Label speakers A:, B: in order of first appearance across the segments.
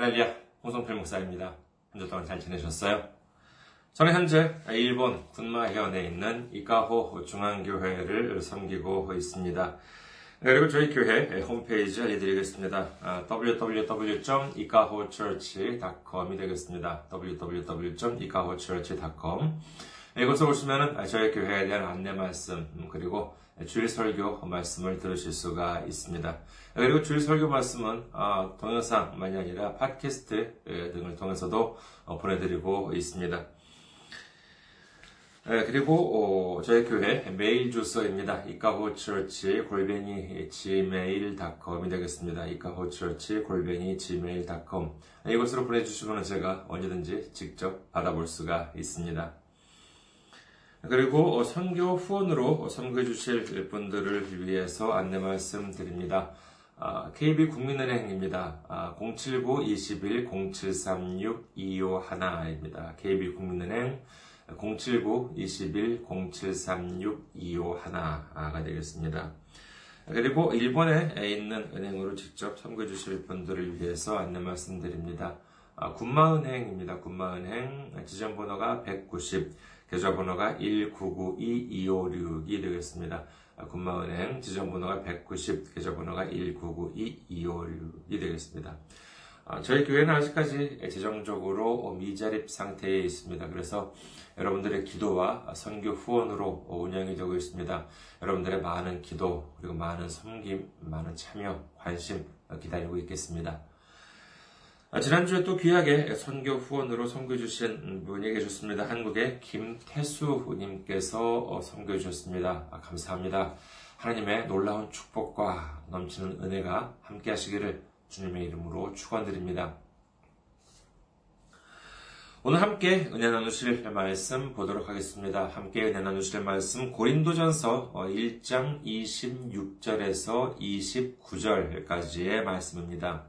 A: 할렐루야, 홍성필 목사입니다. 한 주 동안 잘 지내셨어요? 저는 현재 일본 군마현에 있는 이카호 중앙교회를 섬기고 있습니다. 그리고 저희 교회 홈페이지 알려드리겠습니다. www.ikahochurch.com이 되겠습니다. www.ikahochurch.com 이곳에 오시면 저희 교회에 대한 안내 말씀 그리고 주일 설교 말씀을 들으실 수가 있습니다. 그리고 주일 설교 말씀은 동영상만이 아니라 팟캐스트 등을 통해서도 보내드리고 있습니다. 그리고 저희 교회 메일 주소입니다. 이카호처치 골뱅이 gmail.com이 되겠습니다. 이카호처치 골뱅이 gmail.com 이곳으로 보내주시면 제가 언제든지 직접 받아볼 수가 있습니다. 그리고 선교 후원으로 선교해 주실 분들을 위해서 안내 말씀 드립니다. KB 국민은행입니다. 079-21-0736-251입니다. KB 국민은행 079-21-0736-251가 되겠습니다. 그리고 일본에 있는 은행으로 직접 선거해 주실 분들을 위해서 안내 말씀드립니다. 군마은행입니다. 군마은행 지점번호가 190, 계좌번호가 1992256이 되겠습니다. 군마은행 지점번호가 190, 계좌번호가 1992256이 되겠습니다. 저희 교회는 아직까지 재정적으로 미자립 상태에 있습니다. 그래서 여러분들의 기도와 선교 후원으로 운영이 되고 있습니다. 여러분들의 많은 기도, 그리고 많은 섬김, 많은 참여, 관심 기다리고 있겠습니다. 지난주에 또 귀하게 선교 후원으로 선교해 주신 분이 계셨습니다. 한국의 김태수님께서 선교해 주셨습니다. 감사합니다. 하나님의 놀라운 축복과 넘치는 은혜가 함께 하시기를 주님의 이름으로 축원드립니다. 오늘 함께 은혜 나누실 말씀 보도록 하겠습니다. 함께 은혜 나누실 말씀 고린도전서 1장 26절에서 29절까지의 말씀입니다.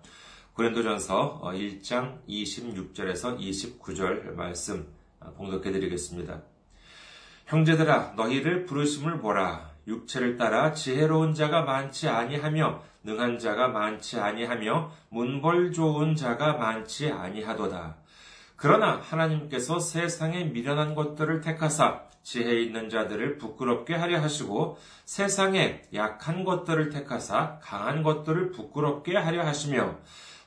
A: 고린도전서 1장 26절에서 29절 말씀 봉독해 드리겠습니다. 형제들아 너희를 부르심을 보라 육체를 따라 지혜로운 자가 많지 아니하며 능한 자가 많지 아니하며 문벌 좋은 자가 많지 아니하도다. 그러나 하나님께서 세상에 미련한 것들을 택하사 지혜 있는 자들을 부끄럽게 하려 하시고 세상에 약한 것들을 택하사 강한 것들을 부끄럽게 하려 하시며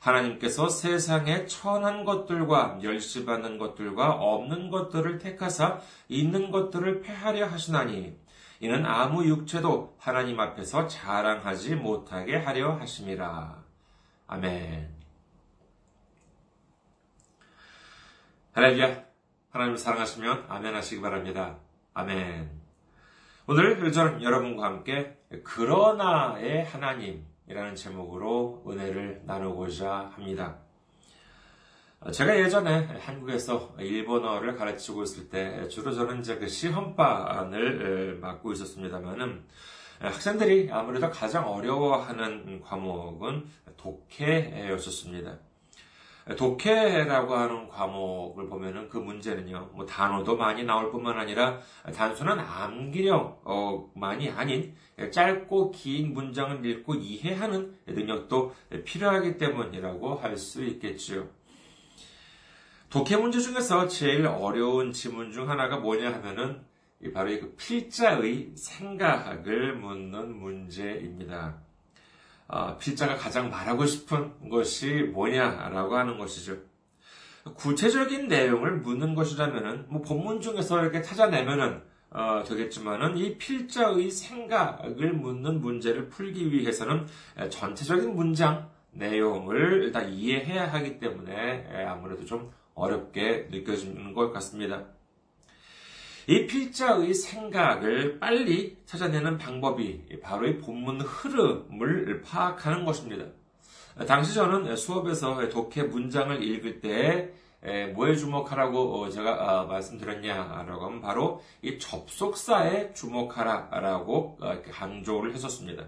A: 하나님께서 세상에 천한 것들과 멸시받는 것들과 없는 것들을 택하사 있는 것들을 패하려 하시나니 이는 아무 육체도 하나님 앞에서 자랑하지 못하게 하려 하심이라. 아멘. 할렐루야. 하나님을 사랑하시면 아멘 하시기 바랍니다. 아멘. 오늘 저는 여러분과 함께 그러나의 하나님 이라는 제목으로 은혜를 나누고자 합니다. 제가 예전에 한국에서 일본어를 가르치고 있을 때 주로 저는 이제 그 시험반을 맡고 있었습니다만은 학생들이 아무래도 가장 어려워하는 과목은 독해였었습니다. 독해라고 하는 과목을 보면은 그 문제는요, 뭐 단어도 많이 나올 뿐만 아니라 단순한 암기력만이 아닌 짧고 긴 문장을 읽고 이해하는 능력도 필요하기 때문이라고 할 수 있겠지요. 독해 문제 중에서 제일 어려운 지문 중 하나가 뭐냐 하면은 바로 그 필자의 생각을 묻는 문제입니다. 어, 필자가 가장 말하고 싶은 것이 뭐냐라고 하는 것이죠. 구체적인 내용을 묻는 것이라면은 뭐 본문 중에서 이렇게 찾아내면은 어, 되겠지만은 이 필자의 생각을 묻는 문제를 풀기 위해서는 전체적인 문장 내용을 일단 이해해야 하기 때문에 아무래도 좀 어렵게 느껴지는 것 같습니다. 이 필자의 생각을 빨리 찾아내는 방법이 바로 이 본문 흐름을 파악하는 것입니다. 당시 저는 수업에서 독해 문장을 읽을 때 뭐에 주목하라고 제가 말씀드렸냐라고 하면 바로 이 접속사에 주목하라라고 강조를 했었습니다.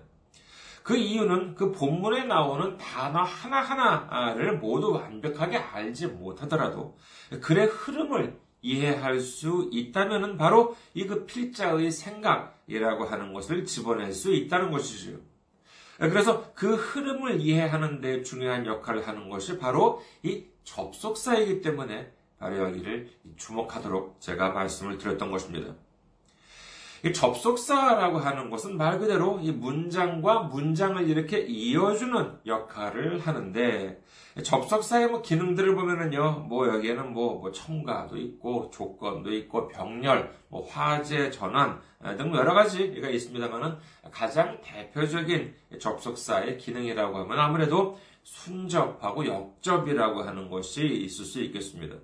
A: 그 이유는 그 본문에 나오는 단어 하나하나를 모두 완벽하게 알지 못하더라도 글의 흐름을 이해할 수 있다면 바로 이 그 필자의 생각이라고 하는 것을 집어낼 수 있다는 것이죠. 그래서 그 흐름을 이해하는 데 중요한 역할을 하는 것이 바로 이 접속사이기 때문에 바로 여기를 주목하도록 제가 말씀을 드렸던 것입니다. 이 접속사라고 하는 것은 말 그대로 이 문장과 문장을 이렇게 이어주는 역할을 하는데 접속사의 뭐 기능들을 보면은요, 뭐 여기에는 뭐, 뭐 첨가도 있고 조건도 있고 병렬, 뭐 화제 전환 등 여러 가지가 있습니다만은 가장 대표적인 접속사의 기능이라고 하면 아무래도 순접하고 역접이라고 하는 것이 있을 수 있겠습니다.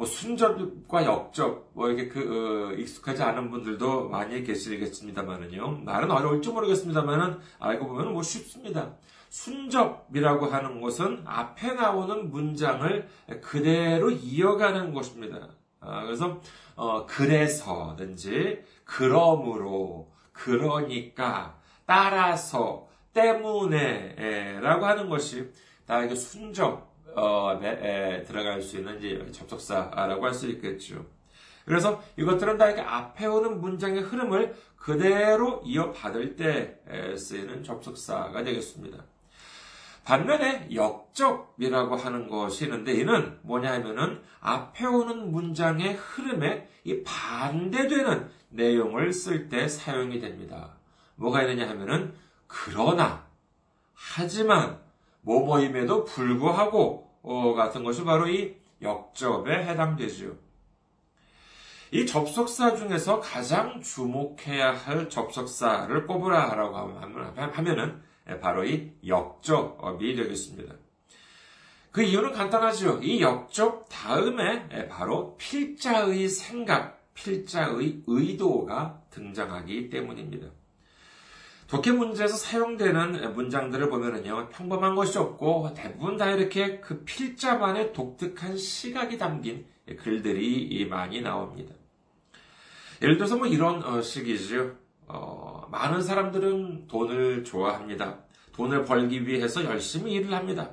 A: 뭐 순접과 역접 뭐 이렇게 그 어, 익숙하지 않은 분들도 많이 계시겠습니다만은요 말은 어려울지 모르겠습니다만은 알고 보면 뭐 쉽습니다. 순접이라고 하는 것은 앞에 나오는 문장을 그대로 이어가는 것입니다. 아, 그래서 어, 그래서든지 그러므로 그러니까 따라서 때문에라고 하는 것이 다 이게 순접 어, 에, 에, 들어갈 수 있는 이제 접속사라고 할 수 있겠죠. 그래서 이것들은 다 이렇게 앞에 오는 문장의 흐름을 그대로 이어받을 때 쓰이는 접속사가 되겠습니다. 반면에 역접이라고 하는 것이 있는데 이는 뭐냐 하면은 앞에 오는 문장의 흐름에 이 반대되는 내용을 쓸 때 사용이 됩니다. 뭐가 있느냐 하면은 그러나 하지만 뭐뭐임에도 불구하고 어, 같은 것이 바로 이 역접에 해당되지요. 이 접속사 중에서 가장 주목해야 할 접속사를 꼽으라라고 하면은 바로 이 역접이 되겠습니다. 그 이유는 간단하죠. 이 역접 다음에 바로 필자의 생각, 필자의 의도가 등장하기 때문입니다. 독해 문제에서 사용되는 문장들을 보면은요, 평범한 것이 없고 대부분 다 이렇게 그 필자만의 독특한 시각이 담긴 글들이 많이 나옵니다. 예를 들어서 뭐 이런 어, 식이죠. 어, 많은 사람들은 돈을 좋아합니다. 돈을 벌기 위해서 열심히 일을 합니다.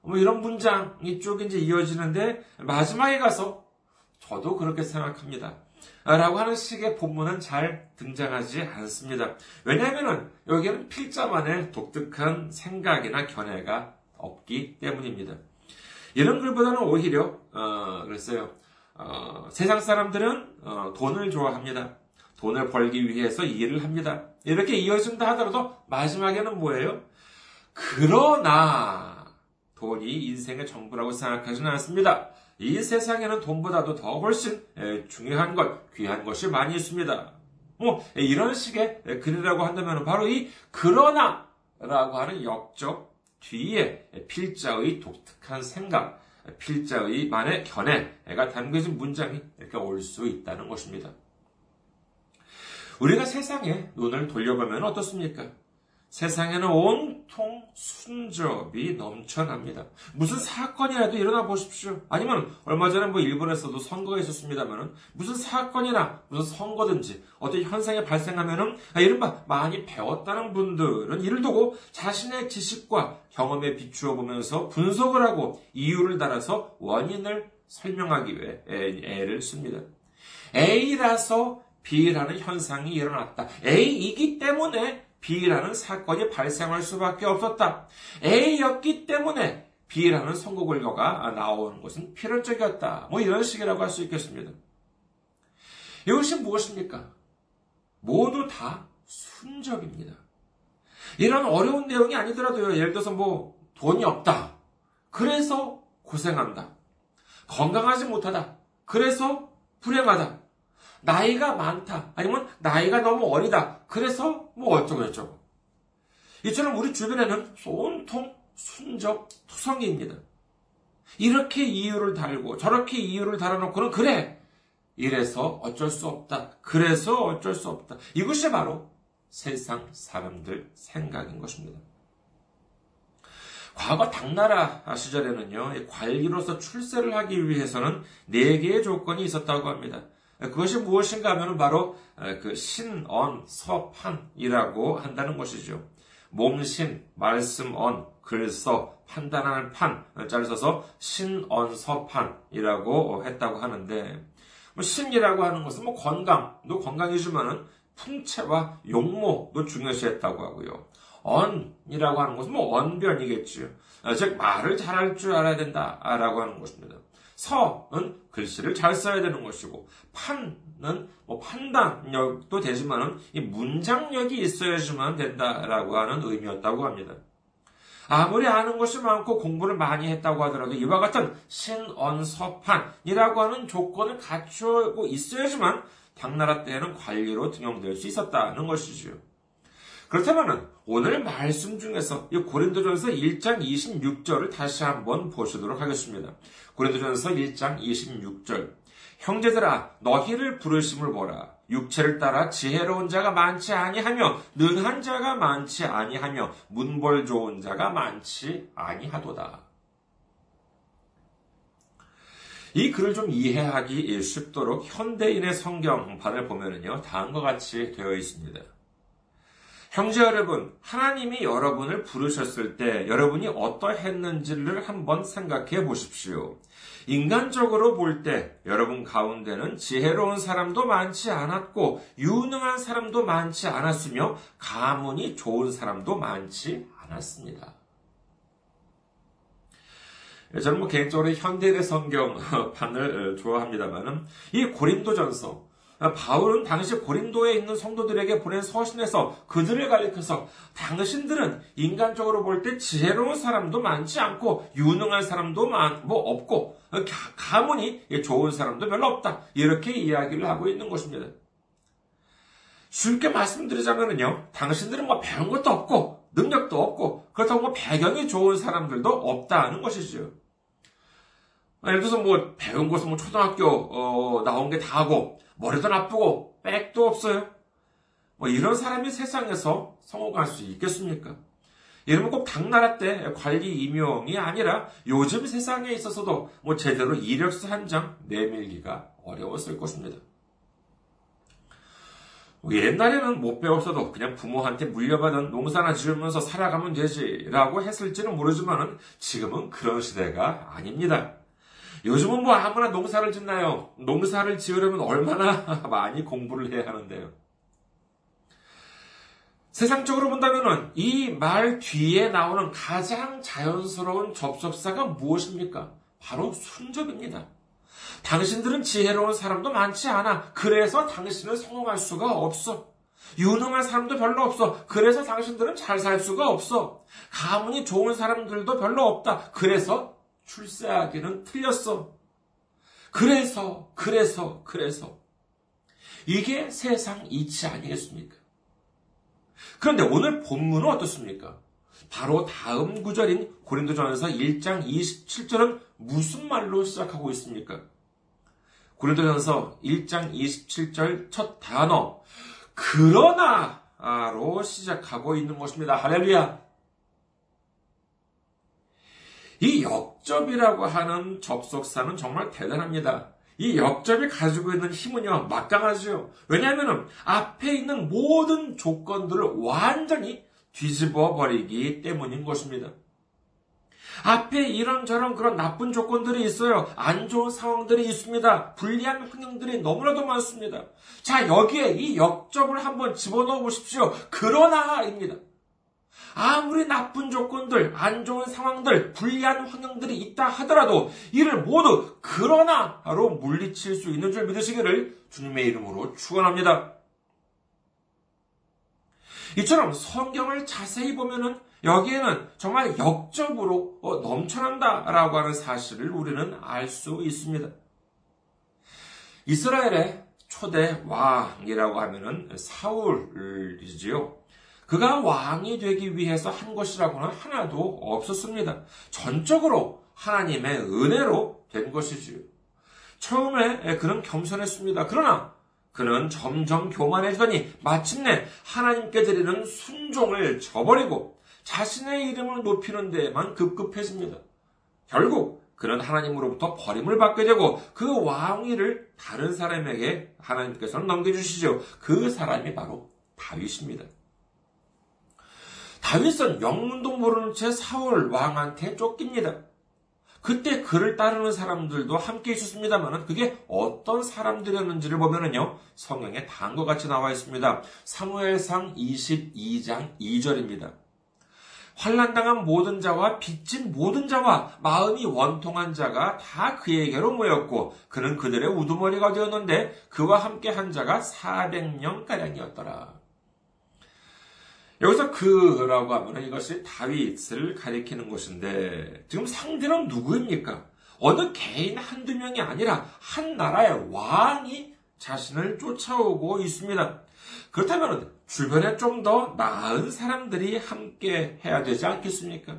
A: 뭐 이런 문장이 쭉 이제 이어지는데 마지막에 가서 저도 그렇게 생각합니다. 라고 하는 식의 본문은 잘 등장하지 않습니다. 왜냐하면 여기에는 필자만의 독특한 생각이나 견해가 없기 때문입니다. 이런 글보다는 오히려 어, 글쎄요 어, 세상 사람들은 어, 돈을 좋아합니다. 돈을 벌기 위해서 일을 합니다. 이렇게 이어진다 하더라도 마지막에는 뭐예요? 그러나 돈이 인생의 전부라고 생각하지는 않습니다. 이 세상에는 돈보다도 더 훨씬 중요한 것, 귀한 것이 많이 있습니다. 뭐 이런 식의 글이라고 한다면 바로 이 그러나라고 하는 역적 뒤에 필자의 독특한 생각, 필자의 만의 견해가 담겨진 문장이 이렇게 올 수 있다는 것입니다. 우리가 세상에 눈을 돌려보면 어떻습니까? 세상에는 온통 순접이 넘쳐납니다. 무슨 사건이라도 일어나 보십시오. 아니면 얼마 전에 뭐 일본에서도 선거가 있었습니다만은 무슨 사건이나 무슨 선거든지 어떤 현상이 발생하면은 아, 이른바 많이 배웠다는 분들은 이를 두고 자신의 지식과 경험에 비추어 보면서 분석을 하고 이유를 달아서 원인을 설명하기 위해 애를 씁니다. A라서 B라는 현상이 일어났다. A이기 때문에 B라는 사건이 발생할 수밖에 없었다. A였기 때문에 B라는 선거 결과가 나오는 것은 필연적이었다. 뭐 이런 식이라고 할 수 있겠습니다. 이것이 무엇입니까? 모두 다 순적입니다. 이런 어려운 내용이 아니더라도요. 예를 들어서 뭐 돈이 없다. 그래서 고생한다. 건강하지 못하다. 그래서 불행하다. 나이가 많다. 아니면 나이가 너무 어리다. 그래서 뭐 어쩌고 저쩌고. 이처럼 우리 주변에는 온통 순적 투성이입니다. 이렇게 이유를 달고 저렇게 이유를 달아놓고는 그래. 이래서 어쩔 수 없다. 그래서 어쩔 수 없다. 이것이 바로 세상 사람들 생각인 것입니다. 과거 당나라 시절에는요, 관리로서 출세를 하기 위해서는 네 개의 조건이 있었다고 합니다. 그것이 무엇인가 하면 바로 그 신언 서판이라고 한다는 것이죠. 몸신, 말씀언, 글서, 판단하는 판, 짤 써서 신언서판이라고 했다고 하는데, 뭐 신이라고 하는 것은 뭐 건강도 건강이지만은 풍채와 용모도 중요시했다고 하고요. 언이라고 하는 것은 뭐 언변이겠지요. 어, 즉 말을 잘할 줄 알아야 된다라고 하는 것입니다. 서는 글씨를 잘 써야 되는 것이고 판은 뭐 판단력도 되지만은 이 문장력이 있어야지만 된다라고 하는 의미였다고 합니다. 아무리 아는 것이 많고 공부를 많이 했다고 하더라도 이와 같은 신언서판이라고 하는 조건을 갖추고 있어야지만 당나라 때에는 관리로 등용될 수 있었다는 것이지요. 그렇다면 오늘 말씀 중에서 이 고린도전서 1장 26절을 다시 한번 보시도록 하겠습니다. 고린도전서 1장 26절 형제들아 너희를 부르심을 보라 육체를 따라 지혜로운 자가 많지 아니하며 능한 자가 많지 아니하며 문벌 좋은 자가 많지 아니하도다. 이 글을 좀 이해하기 쉽도록 현대인의 성경판을 보면요 다음과 같이 되어 있습니다. 형제 여러분, 하나님이 여러분을 부르셨을 때 여러분이 어떠했는지를 한번 생각해 보십시오. 인간적으로 볼 때 여러분 가운데는 지혜로운 사람도 많지 않았고 유능한 사람도 많지 않았으며 가문이 좋은 사람도 많지 않았습니다. 저는 뭐 개인적으로 현대의 성경판을 좋아합니다만은 이 고린도전서 바울은 당시 고린도에 있는 성도들에게 보낸 서신에서 그들을 가리켜서 당신들은 인간적으로 볼 때 지혜로운 사람도 많지 않고 유능한 사람도 많, 뭐 없고 가문이 좋은 사람도 별로 없다. 이렇게 이야기를 하고 있는 것입니다. 쉽게 말씀드리자면요. 당신들은 뭐 배운 것도 없고 능력도 없고 그렇다고 뭐 배경이 좋은 사람들도 없다는 것이죠. 예를 들어서 뭐 배운 것은 뭐 초등학교 어, 나온 게 다고 머리도 나쁘고 백도 없어요. 뭐 이런 사람이 세상에서 성공할 수 있겠습니까? 이러면 꼭 당나라 때 관리 임용이 아니라 요즘 세상에 있어서도 뭐 제대로 이력서 한 장 내밀기가 어려웠을 것입니다. 뭐 옛날에는 못 배웠어도 그냥 부모한테 물려받은 농사나 지으면서 살아가면 되지라고 했을지는 모르지만 지금은 그런 시대가 아닙니다. 요즘은 뭐 아무나 농사를 짓나요? 농사를 지으려면 얼마나 많이 공부를 해야 하는데요. 세상적으로 본다면 이 말 뒤에 나오는 가장 자연스러운 접속사가 무엇입니까? 바로 순접입니다. 당신들은 지혜로운 사람도 많지 않아. 그래서 당신은 성공할 수가 없어. 유능한 사람도 별로 없어. 그래서 당신들은 잘 살 수가 없어. 가문이 좋은 사람들도 별로 없다. 그래서 출세하기는 틀렸어. 그래서, 그래서, 그래서. 이게 세상 이치 아니겠습니까? 그런데 오늘 본문은 어떻습니까? 바로 다음 구절인 고린도전서 1장 27절은 무슨 말로 시작하고 있습니까? 고린도전서 1장 27절 첫 단어 그러나로 시작하고 있는 것입니다. 할렐루야. 이 역 접이라고 하는 접속사는 정말 대단합니다. 이 역접이 가지고 있는 힘은요, 막강하죠. 왜냐하면 앞에 있는 모든 조건들을 완전히 뒤집어 버리기 때문인 것입니다. 앞에 이런저런 그런 나쁜 조건들이 있어요. 안 좋은 상황들이 있습니다. 불리한 환경들이 너무나도 많습니다. 자, 여기에 이 역접을 한번 집어넣어 보십시오. 그러나입니다. 아무리 나쁜 조건들, 안 좋은 상황들, 불리한 환경들이 있다 하더라도 이를 모두 그러나로 물리칠 수 있는 줄 믿으시기를 주님의 이름으로 축원합니다. 이처럼 성경을 자세히 보면은 여기에는 정말 역적으로 어, 넘쳐난다라고 하는 사실을 우리는 알 수 있습니다. 이스라엘의 초대 왕이라고 하면은 사울이지요. 그가 왕이 되기 위해서 한 것이라고는 하나도 없었습니다. 전적으로 하나님의 은혜로 된 것이지요. 처음에 그는 겸손했습니다. 그러나 그는 점점 교만해지더니 마침내 하나님께 드리는 순종을 저버리고 자신의 이름을 높이는 데에만 급급해집니다. 결국 그는 하나님으로부터 버림을 받게 되고 그 왕위를 다른 사람에게 하나님께서는 넘겨주시죠. 그 사람이 바로 다윗입니다. 다윗은 영문도 모르는 채 사울 왕한테 쫓깁니다. 그때 그를 따르는 사람들도 함께 있었습니다만 그게 어떤 사람들이었는지를 보면은요 성경에 다음과 같이 나와 있습니다. 사무엘상 22장 2절입니다. 환란당한 모든 자와 빚진 모든 자와 마음이 원통한 자가 다 그에게로 모였고 그는 그들의 우두머리가 되었는데 그와 함께 한 자가 400명가량이었더라. 여기서 그라고 하면 이것이 다윗을 가리키는 것인데 지금 상대는 누구입니까? 어느 개인 한두 명이 아니라 한 나라의 왕이 자신을 쫓아오고 있습니다. 그렇다면 주변에 좀 더 나은 사람들이 함께 해야 되지 않겠습니까?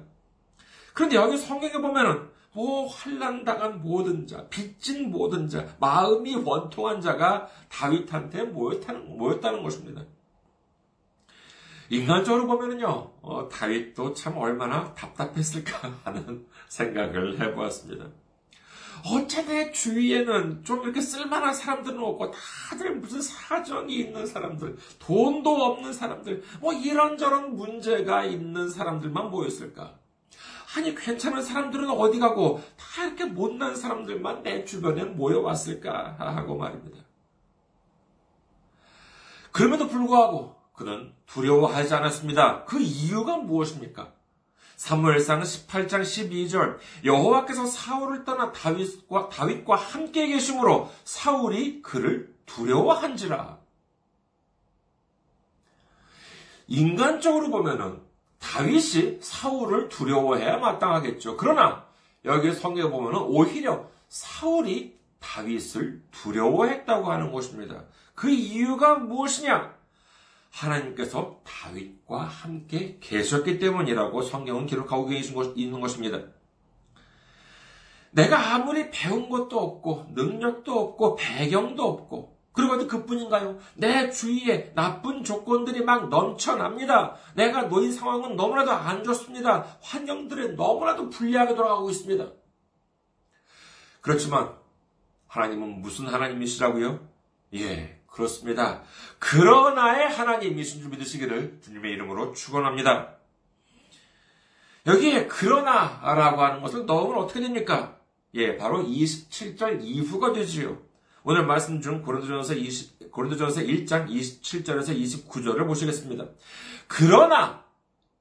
A: 그런데 여기 성경에 보면은 뭐 환란 당한 모든 자, 빚진 모든 자, 마음이 원통한 자가 다윗한테 모였다는, 모였다는 것입니다. 인간적으로 보면은요, 어, 다윗도 참 얼마나 답답했을까 하는 생각을 해보았습니다. 어째 내 주위에는 좀 이렇게 쓸만한 사람들은 없고 다들 무슨 사정이 있는 사람들, 돈도 없는 사람들, 뭐 이런저런 문제가 있는 사람들만 모였을까? 아니 괜찮은 사람들은 어디 가고 다 이렇게 못난 사람들만 내 주변에 모여왔을까 하고 말입니다. 그럼에도 불구하고 그는 두려워하지 않았습니다. 그 이유가 무엇입니까? 사무엘상 18장 12절 여호와께서 사울을 떠나 다윗과 다윗과 함께 계심으로 사울이 그를 두려워한지라. 인간적으로 보면은 다윗이 사울을 두려워해야 마땅하겠죠. 그러나 여기 성경에 보면은 오히려 사울이 다윗을 두려워했다고 하는 것입니다. 그 이유가 무엇이냐? 하나님께서 다윗과 함께 계셨기 때문이라고 성경은 기록하고 있는 것입니다. 내가 아무리 배운 것도 없고 능력도 없고 배경도 없고 그리고 그뿐인가요? 내 주위에 나쁜 조건들이 막 넘쳐납니다. 내가 놓인 상황은 너무나도 안 좋습니다. 환경들이 너무나도 불리하게 돌아가고 있습니다. 그렇지만 하나님은 무슨 하나님이시라고요? 예, 그렇습니다. 그러나의 하나님이신 줄 믿으시기를 주님의 이름으로 축원합니다. 여기에 그러나라고 하는 것을 넣으면 어떻게 됩니까? 예, 바로 27절 이후가 되지요. 오늘 말씀 중 고린도전서 20 고린도전서 1장 27절에서 29절을 보시겠습니다. 그러나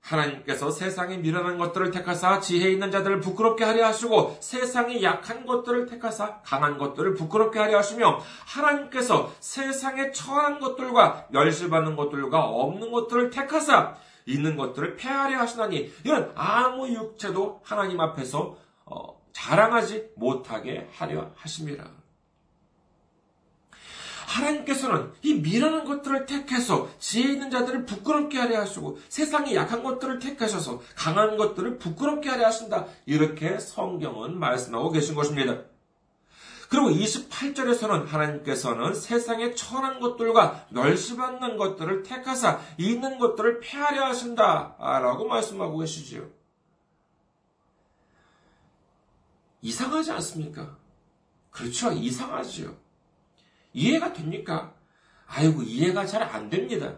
A: 하나님께서 세상에 미련한 것들을 택하사 지혜 있는 자들을 부끄럽게 하려 하시고 세상에 약한 것들을 택하사 강한 것들을 부끄럽게 하려 하시며 하나님께서 세상에 처한 것들과 멸실받는 것들과 없는 것들을 택하사 있는 것들을 폐하려 하시나니 이런 아무 육체도 하나님 앞에서 어, 자랑하지 못하게 하려 하심이라. 하나님께서는 이 미련한 것들을 택해서 지혜 있는 자들을 부끄럽게 하려 하시고 세상에 약한 것들을 택하셔서 강한 것들을 부끄럽게 하려 하신다. 이렇게 성경은 말씀하고 계신 것입니다. 그리고 28절에서는 하나님께서는 세상에 천한 것들과 멸시받는 것들을 택하사 있는 것들을 폐하려 하신다. 라고 말씀하고 계시지요. 이상하지 않습니까? 그렇죠. 이상하지요. 이해가 됩니까? 아이고, 이해가 잘 안 됩니다.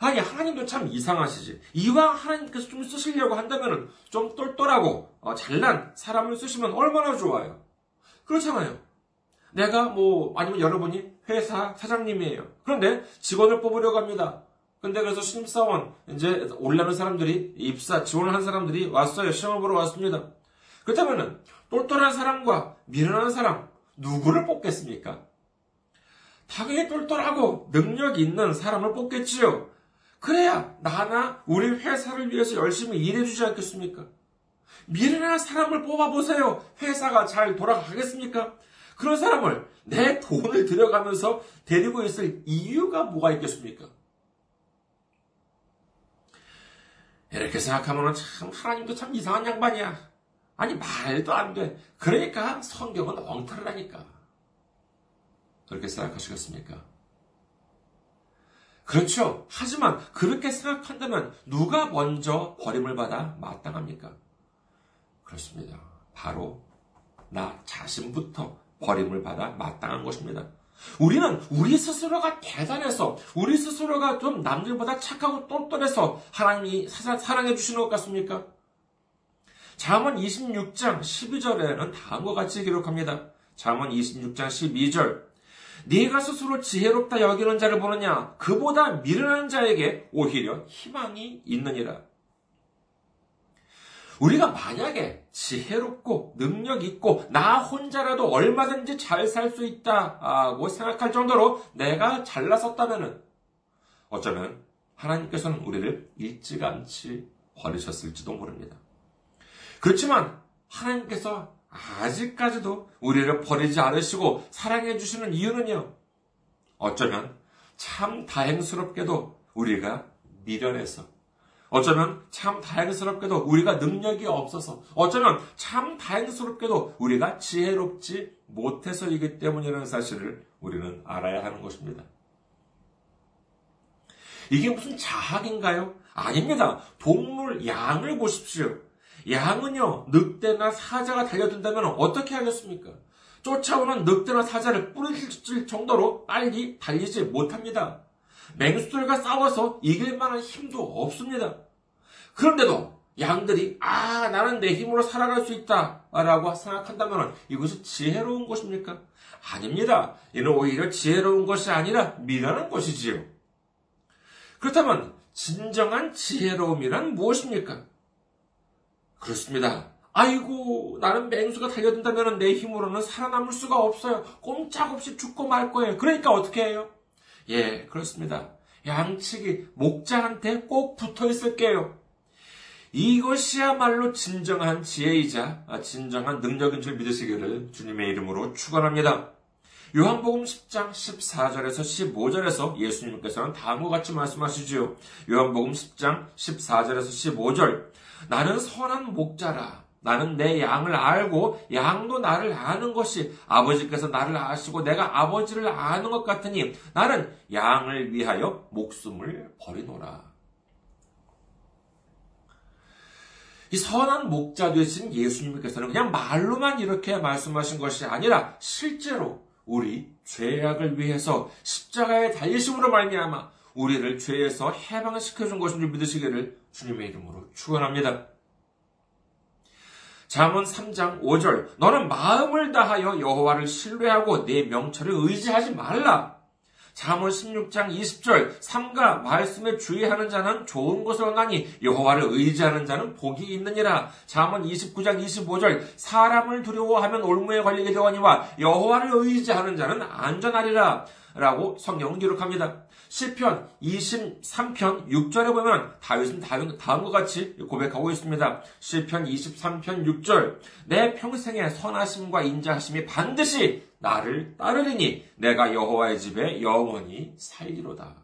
A: 아니, 하나님도 참 이상하시지. 이왕 하나님께서 좀 쓰시려고 한다면 좀 똘똘하고 어, 잘난 사람을 쓰시면 얼마나 좋아요. 그렇잖아요. 내가 뭐, 아니면 여러분이 회사 사장님이에요. 그런데 직원을 뽑으려고 합니다. 근데 그래서 신입사원, 이제 올라는 사람들이, 입사, 지원을 한 사람들이 왔어요. 시험을 보러 왔습니다. 그렇다면은, 똘똘한 사람과 미련한 사람, 누구를 뽑겠습니까? 당연히 똘똘하고 능력 있는 사람을 뽑겠지요. 그래야 나나 우리 회사를 위해서 열심히 일해주지 않겠습니까? 미련한 사람을 뽑아보세요. 회사가 잘 돌아가겠습니까? 그런 사람을 내 돈을 들여가면서 데리고 있을 이유가 뭐가 있겠습니까? 이렇게 생각하면 참 하나님도 참 이상한 양반이야. 아니 말도 안 돼. 그러니까 성경은 엉터리라니까. 그렇게 생각하시겠습니까? 그렇죠. 하지만 그렇게 생각한다면 누가 먼저 버림을 받아 마땅합니까? 그렇습니다. 바로 나 자신부터 버림을 받아 마땅한 것입니다. 우리는 우리 스스로가 대단해서 우리 스스로가 좀 남들보다 착하고 똘똘해서 하나님이 사랑해 주시는 것 같습니까? 잠언 26장 12절에는 다음과 같이 기록합니다. 잠언 26장 12절 네가 스스로 지혜롭다 여기는 자를 보느냐 그보다 미련한 자에게 오히려 희망이 있느니라. 우리가 만약에 지혜롭고 능력 있고 나 혼자라도 얼마든지 잘 살 수 있다고 생각할 정도로 내가 잘나섰다면 어쩌면 하나님께서는 우리를 일찌감치 버리셨을지도 모릅니다. 그렇지만 하나님께서 아직까지도 우리를 버리지 않으시고 사랑해 주시는 이유는요. 어쩌면 참 다행스럽게도 우리가 미련해서 어쩌면 참 다행스럽게도 우리가 능력이 없어서 어쩌면 참 다행스럽게도 우리가 지혜롭지 못해서이기 때문이라는 사실을 우리는 알아야 하는 것입니다. 이게 무슨 자학인가요? 아닙니다. 동물 양을 보십시오. 양은요, 늑대나 사자가 달려든다면 어떻게 하겠습니까? 쫓아오는 늑대나 사자를 뿌리칠 정도로 빨리 달리지 못합니다. 맹수들과 싸워서 이길 만한 힘도 없습니다. 그런데도 양들이 아 나는 내 힘으로 살아갈 수 있다라고 생각한다면 이것이 지혜로운 것입니까? 아닙니다. 이는 오히려 지혜로운 것이 아니라 미련한 것이지요. 그렇다면 진정한 지혜로움이란 무엇입니까? 그렇습니다. 아이고, 나는 맹수가 달려든다면 내 힘으로는 살아남을 수가 없어요. 꼼짝없이 죽고 말 거예요. 그러니까 어떻게 해요? 예, 그렇습니다. 양치기, 목자한테 꼭 붙어 있을게요. 이것이야말로 진정한 지혜이자 진정한 능력인 줄 믿으시기를 주님의 이름으로 축원합니다. 요한복음 10장 14절에서 15절에서 예수님께서는 다음과 같이 말씀하시지요. 요한복음 10장 14절에서 15절. 나는 선한 목자라. 나는 내 양을 알고 양도 나를 아는 것이 아버지께서 나를 아시고 내가 아버지를 아는 것 같으니 나는 양을 위하여 목숨을 버리노라. 이 선한 목자 되신 예수님께서는 그냥 말로만 이렇게 말씀하신 것이 아니라 실제로 우리 죄악을 위해서 십자가에 달리심으로 말미암아 우리를 죄에서 해방시켜 준 것인 줄 믿으시기를 주님의 이름으로 축원합니다. 잠언 3장 5절 너는 마음을 다하여 여호와를 신뢰하고 내 명철을 의지하지 말라. 잠언 16장 20절 삼가 말씀에 주의하는 자는 좋은 것을 얻나니 여호와를 의지하는 자는 복이 있느니라. 잠언 29장 25절 사람을 두려워하면 올무에 걸리게 되거니와 여호와를 의지하는 자는 안전하리라. 라고 성경은 기록합니다. 시편 23편 6절에 보면 다윗은 다음과 같이 고백하고 있습니다. 시편 23편 6절 내 평생의 선하심과 인자하심이 반드시 나를 따르리니 내가 여호와의 집에 영원히 살리로다.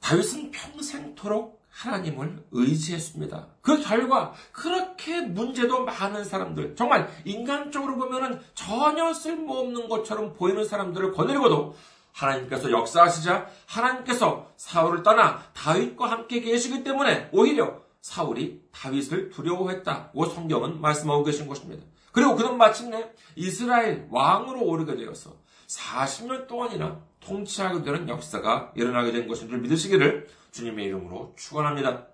A: 다윗은 평생토록 하나님을 의지했습니다. 그 결과 그렇게 문제도 많은 사람들, 정말 인간적으로 보면은 전혀 쓸모없는 것처럼 보이는 사람들을 거느리고도 하나님께서 역사하시자 하나님께서 사울을 떠나 다윗과 함께 계시기 때문에 오히려 사울이 다윗을 두려워했다고 성경은 말씀하고 계신 것입니다. 그리고 그는 마침내 이스라엘 왕으로 오르게 되어서 40년 동안이나 통치하게 되는 역사가 일어나게 된 것인 줄 믿으시기를 주님의 이름으로 축원합니다.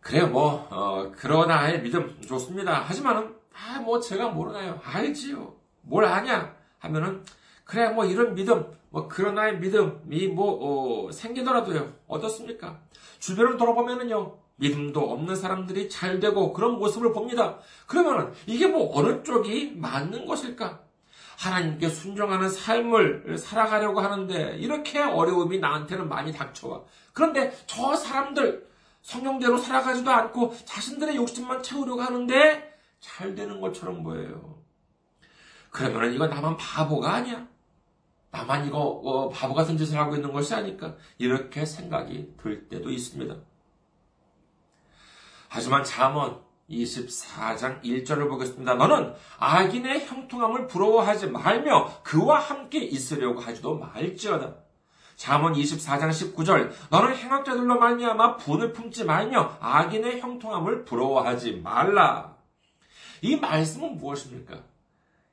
A: 그래요, 뭐, 어, 그러나의 믿음 좋습니다. 하지만은, 아, 뭐, 제가 모르나요? 알지요. 뭘 아냐? 하면은, 그래, 뭐, 이런 믿음, 뭐, 그러나의 믿음이 뭐, 어, 생기더라도요. 어떻습니까? 주변을 돌아보면은요, 믿음도 없는 사람들이 잘 되고 그런 모습을 봅니다. 그러면은, 이게 뭐, 어느 쪽이 맞는 것일까? 하나님께 순종하는 삶을 살아가려고 하는데 이렇게 어려움이 나한테는 많이 닥쳐와. 그런데 저 사람들 성령대로 살아가지도 않고 자신들의 욕심만 채우려고 하는데 잘 되는 것처럼 보여요. 그러면 이거 나만 바보가 아니야? 나만 이거 어, 바보 같은 짓을 하고 있는 것이 아닐까? 이렇게 생각이 들 때도 있습니다. 하지만 잠언 24장 1절을 보겠습니다. 너는 악인의 형통함을 부러워하지 말며 그와 함께 있으려고 하지도 말지어다. 잠언 24장 19절 너는 행악자들로 말미암아 분을 품지 말며 악인의 형통함을 부러워하지 말라. 이 말씀은 무엇입니까?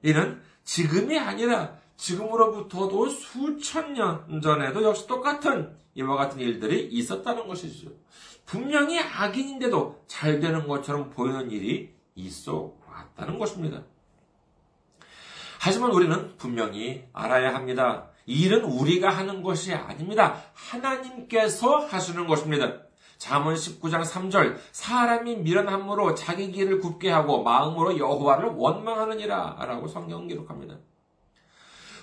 A: 이는 지금이 아니라 지금으로부터도 수천 년 전에도 역시 똑같은 이와 같은 일들이 있었다는 것이죠. 분명히 악인인데도 잘 되는 것처럼 보이는 일이 있어 왔다는 것입니다. 하지만 우리는 분명히 알아야 합니다. 이 일은 우리가 하는 것이 아닙니다. 하나님께서 하시는 것입니다. 잠언 19장 3절 사람이 미련함으로 자기 길을 굽게 하고 마음으로 여호와를 원망하느니라 라고 성경 기록합니다.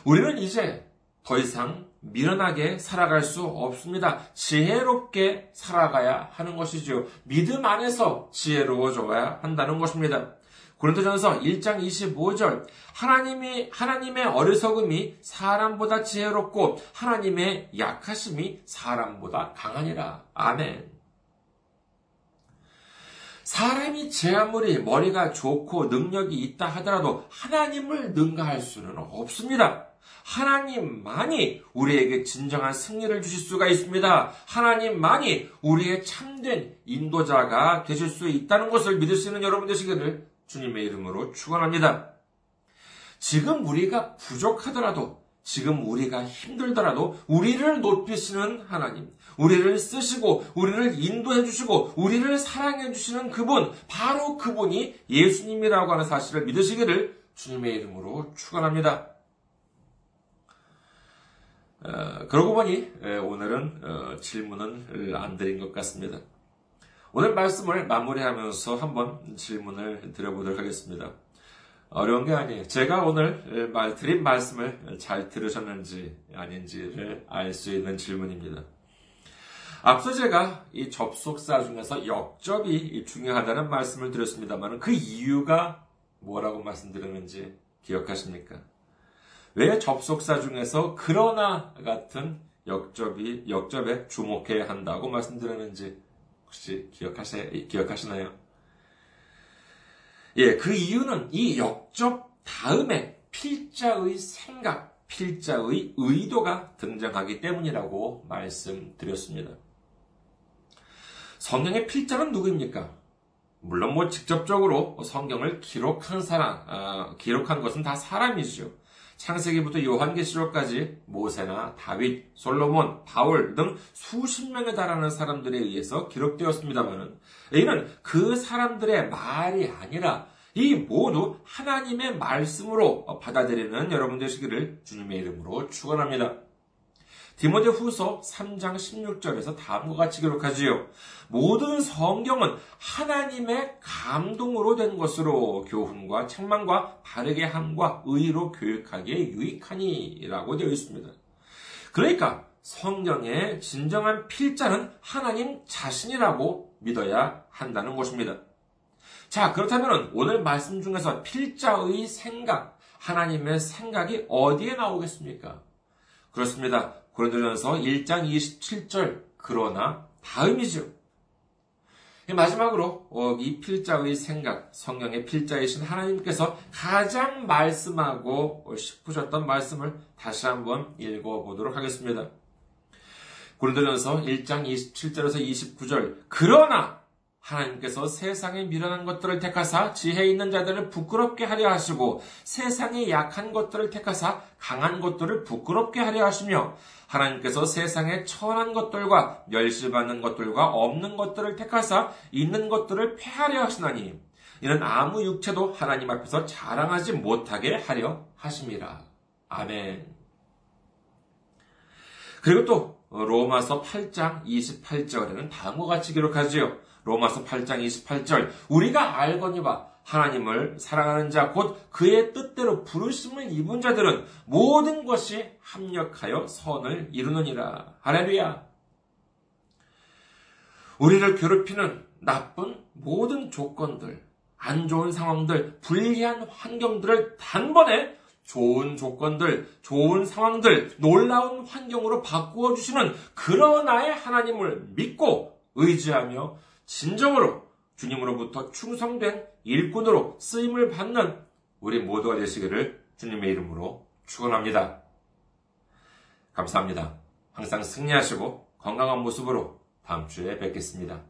A: 우리는 이제 더 이상 미련하게 살아갈 수 없습니다. 지혜롭게 살아가야 하는 것이죠. 믿음 안에서 지혜로워져야 한다는 것입니다. 고린도전서 1장 25절 하나님이 하나님의 어리석음이 사람보다 지혜롭고 하나님의 약하심이 사람보다 강하니라. 아멘. 사람이 제 아무리 머리가 좋고 능력이 있다 하더라도 하나님을 능가할 수는 없습니다. 하나님만이 우리에게 진정한 승리를 주실 수가 있습니다. 하나님만이 우리의 참된 인도자가 되실 수 있다는 것을 믿을 수 있는 여러분 되시기를 주님의 이름으로 축원합니다. 지금 우리가 부족하더라도 지금 우리가 힘들더라도 우리를 높이시는 하나님, 우리를 쓰시고 우리를 인도해 주시고 우리를 사랑해 주시는 그분, 바로 그분이 예수님이라고 하는 사실을 믿으시기를 주님의 이름으로 축원합니다. 어, 그러고 보니 오늘은 어, 질문은 안 드린 것 같습니다. 오늘 말씀을 마무리하면서 한번 질문을 드려보도록 하겠습니다. 어려운 게 아니에요. 제가 오늘 말, 드린 말씀을 잘 들으셨는지 아닌지를 알 수 있는 질문입니다. 앞서 제가 이 접속사 중에서 역접이 중요하다는 말씀을 드렸습니다만 그 이유가 뭐라고 말씀드렸는지 기억하십니까? 왜 접속사 중에서 그러나 같은 역접이, 역접에 주목해야 한다고 말씀드렸는지 혹시 기억하시, 기억하시나요? 예, 그 이유는 이 역접 다음에 필자의 생각, 필자의 의도가 등장하기 때문이라고 말씀드렸습니다. 성경의 필자는 누구입니까? 물론 뭐 직접적으로 성경을 기록한 사람, 어, 기록한 것은 다 사람이죠. 창세기부터 요한계시록까지 모세나 다윗, 솔로몬, 바울 등 수십 명에 달하는 사람들에 의해서 기록되었습니다만은 이는 그 사람들의 말이 아니라 이 모두 하나님의 말씀으로 받아들이는 여러분 되시기를 주님의 이름으로 축원합니다. 디모데 후서 3장 16절에서 다음과 같이 기록하지요. 모든 성경은 하나님의 감동으로 된 것으로 교훈과 책망과 바르게 함과 의로 교육하기에 유익하니라고 되어 있습니다. 그러니까 성경의 진정한 필자는 하나님 자신이라고 믿어야 한다는 것입니다. 자, 그렇다면 오늘 말씀 중에서 필자의 생각, 하나님의 생각이 어디에 나오겠습니까? 그렇습니다. 고린도전서 1장 27절 그러나 다음이죠. 마지막으로 어, 이 필자의 생각, 성경의 필자이신 하나님께서 가장 말씀하고 싶으셨던 말씀을 다시 한번 읽어보도록 하겠습니다. 고린도전서 1장 27절에서 29절 그러나 하나님께서 세상에 미련한 것들을 택하사 지혜 있는 자들을 부끄럽게 하려 하시고 세상에 약한 것들을 택하사 강한 것들을 부끄럽게 하려 하시며 하나님께서 세상에 천한 것들과 멸시받는 것들과 없는 것들을 택하사 있는 것들을 폐하려 하시나니 이는 아무 육체도 하나님 앞에서 자랑하지 못하게 하려 하심이라. 아멘. 그리고 또 로마서 8장 28절에는 다음과 같이 기록하지요. 로마서 8장 28절 우리가 알거니와 하나님을 사랑하는 자 곧 그의 뜻대로 부르심을 입은 자들은 모든 것이 합력하여 선을 이루느니라. 할렐루야. 우리를 괴롭히는 나쁜 모든 조건들, 안 좋은 상황들, 불리한 환경들을 단번에 좋은 조건들, 좋은 상황들, 놀라운 환경으로 바꾸어 주시는 그러나의 하나님을 믿고 의지하며 진정으로 주님으로부터 충성된 일꾼으로 쓰임을 받는 우리 모두가 되시기를 주님의 이름으로 축원합니다. 감사합니다. 항상 승리하시고 건강한 모습으로 다음 주에 뵙겠습니다.